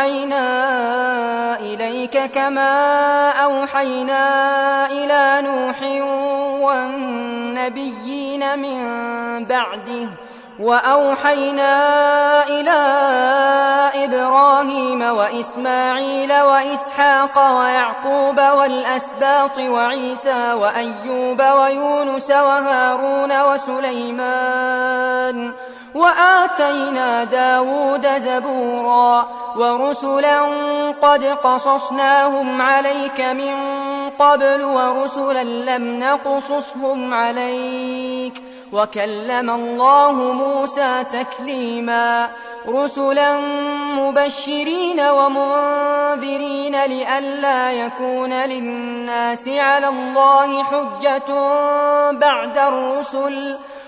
أوحينا إليك كما أوحينا إلى نوح والنبيين من بعده وأوحينا إلى إبراهيم وإسماعيل وإسحاق ويعقوب والأسباط وعيسى وأيوب ويونس وهارون وسليمان وآتينا داود زبورا ورسلا قد قصصناهم عليك من قبل ورسلا لم نقصصهم عليك وكلم الله موسى تكليما رسلا مبشرين ومنذرين لئلا يكون للناس على الله حجة بعد الرسل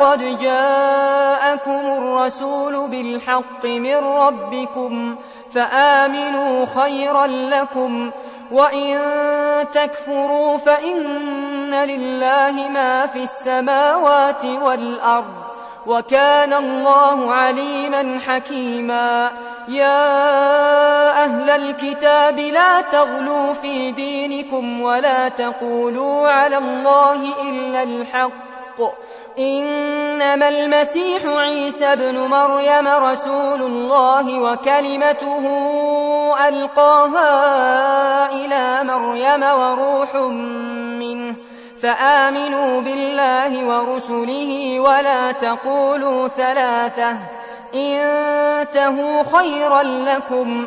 قد جاءكم الرسول بالحق من ربكم فآمنوا خيرا لكم وإن تكفروا فإن لله ما في السماوات والأرض وكان الله عليما حكيما يا أهل الكتاب لا تغلوا في دينكم ولا تقولوا على الله إلا الحق إنما المسيح عيسى بن مريم رسول الله وكلمته ألقاها إلى مريم وروح منه. فآمنوا بالله ورسله ولا تقولوا ثلاثة. إنتهوا خيرا لكم.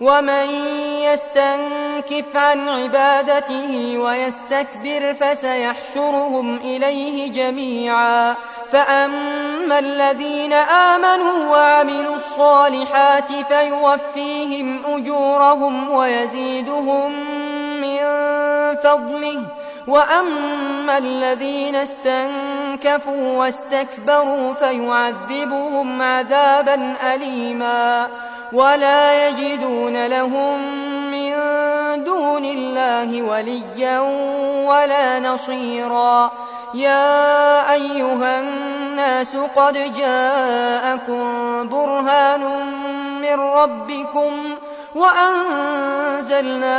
ومن يستنكف عن عبادته ويستكبر فسيحشرهم إليه جميعا. فأما الذين آمنوا وعملوا الصالحات فيوفيهم أجورهم ويزيدهم من فضله. وأما الذين استنكفوا واستكبروا فيعذبهم عذابا أليما. ولا يجدون لهم من دون الله وليا ولا نصيرا. يا أيها الناس قد جاءكم برهان من ربكم وأنزلنا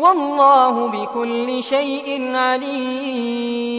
والله بكل شيء عليم.